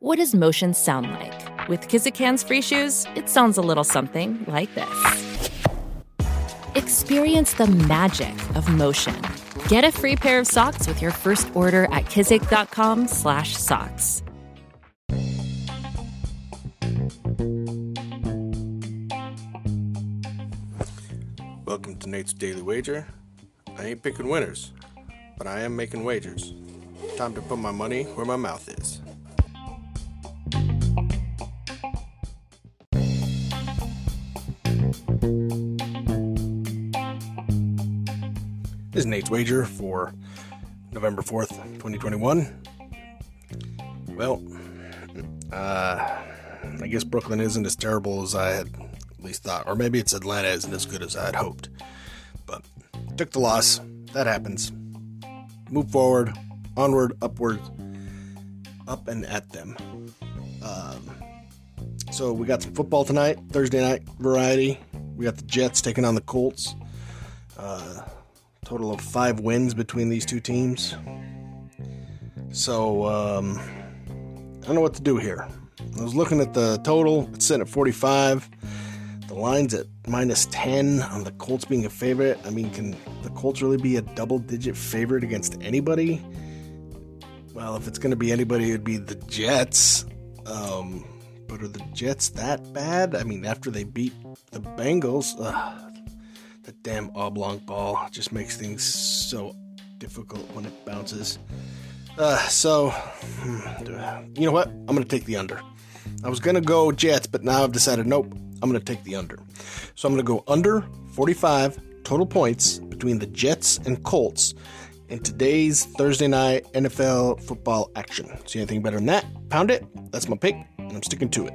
What does motion sound like? With Kizik hands free shoes, it sounds a little something like this. Experience the magic of motion. Get a free pair of socks with your first order at kizik.com/socks. Welcome to Nate's Daily Wager. I ain't picking winners, but I am making wagers. Time to put my money where my mouth is. Is Nate's Wager for November 4th, 2021. Well, uh, I guess Brooklyn isn't as terrible as I had at least thought. Or maybe it's Atlanta isn't as good as I had hoped. But took the loss. That happens. Move forward, onward, upward, up and at them. Um, so we got some football tonight, Thursday night variety. We got the Jets taking on the Colts. Uh, total of five wins between these two teams. So um, I don't know what to do here. I was looking at the total. It's sitting at 45. The line's at minus 10 on the Colts being a favorite. I mean, can the Colts really be a double digit favorite against anybody? Well, if it's going to be anybody, it'd be the Jets. Um, but are the Jets that bad? I mean, after they beat the Bengals, that damn oblong ball just makes things so difficult when it bounces. Uh, so, hmm, you know what? I'm going to take the under. I was going to go Jets, but now I've decided nope, I'm going to take the under. So I'm going to go under 45 total points between the Jets and Colts in today's Thursday night NFL football action. See anything better than that? Pound it. That's my pick, and I'm sticking to it.